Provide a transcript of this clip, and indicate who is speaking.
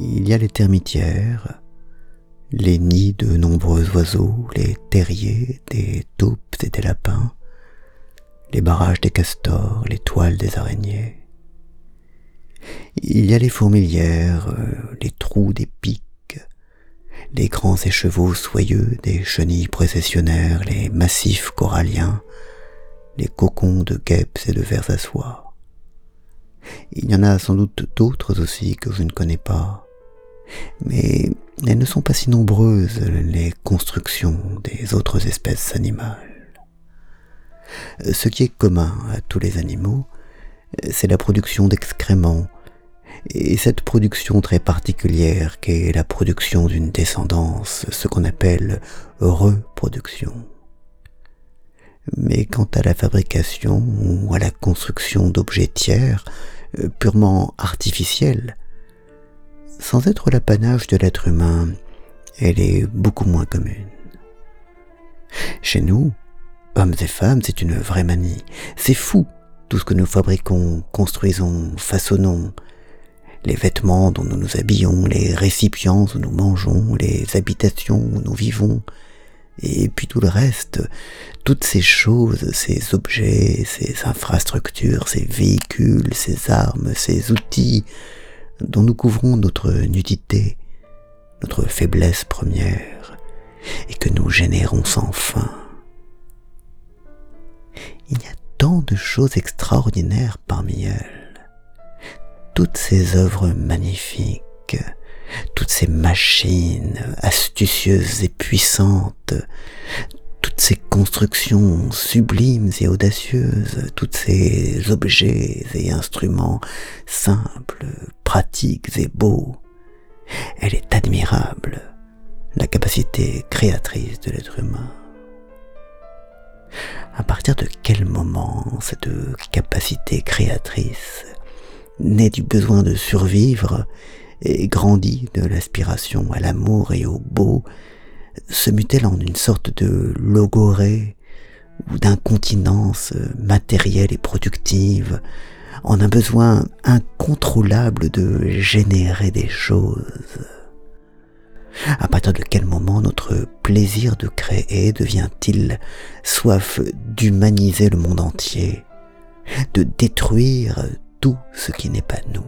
Speaker 1: Il y a les termitières, les nids de nombreux oiseaux, les terriers des taupes et des lapins, les barrages des castors, les toiles des araignées. Il y a les fourmilières, les trous des pics, les grands écheveaux soyeux des chenilles processionnaires, les massifs coralliens, les cocons de guêpes et de vers à soie. Il y en a sans doute d'autres aussi que je ne connais pas, mais elles ne sont pas si nombreuses les constructions des autres espèces animales. Ce qui est commun à tous les animaux, c'est la production d'excréments, et cette production très particulière qu'est la production d'une descendance, ce qu'on appelle reproduction. Mais quant à la fabrication ou à la construction d'objets tiers, euh, purement artificiels, sans être l'apanage de l'être humain, elle est beaucoup moins commune. Chez nous, hommes et femmes, c'est une vraie manie. C'est fou tout ce que nous fabriquons, construisons, façonnons, les vêtements dont nous nous habillons, les récipients où nous mangeons, les habitations où nous vivons, et puis tout le reste, toutes ces choses, ces objets, ces infrastructures, ces véhicules, ces armes, ces outils, dont nous couvrons notre nudité, notre faiblesse première, et que nous générons sans fin. Il y a tant de choses extraordinaires parmi elles toutes ces œuvres magnifiques, toutes ces machines astucieuses et puissantes, toutes ces constructions sublimes et audacieuses, tous ces objets et instruments simples, pratiques et beaux. Elle est admirable, la capacité créatrice de l'être humain. À partir de quel moment cette capacité créatrice naît du besoin de survivre et grandit de l'aspiration à l'amour et au beau, se mut-elle en une sorte de logorée ou d'incontinence matérielle et productive, en un besoin incontrôlable de générer des choses. À partir de quel moment notre plaisir de créer devient-il soif d'humaniser le monde entier, de détruire tout ce qui n'est pas nous?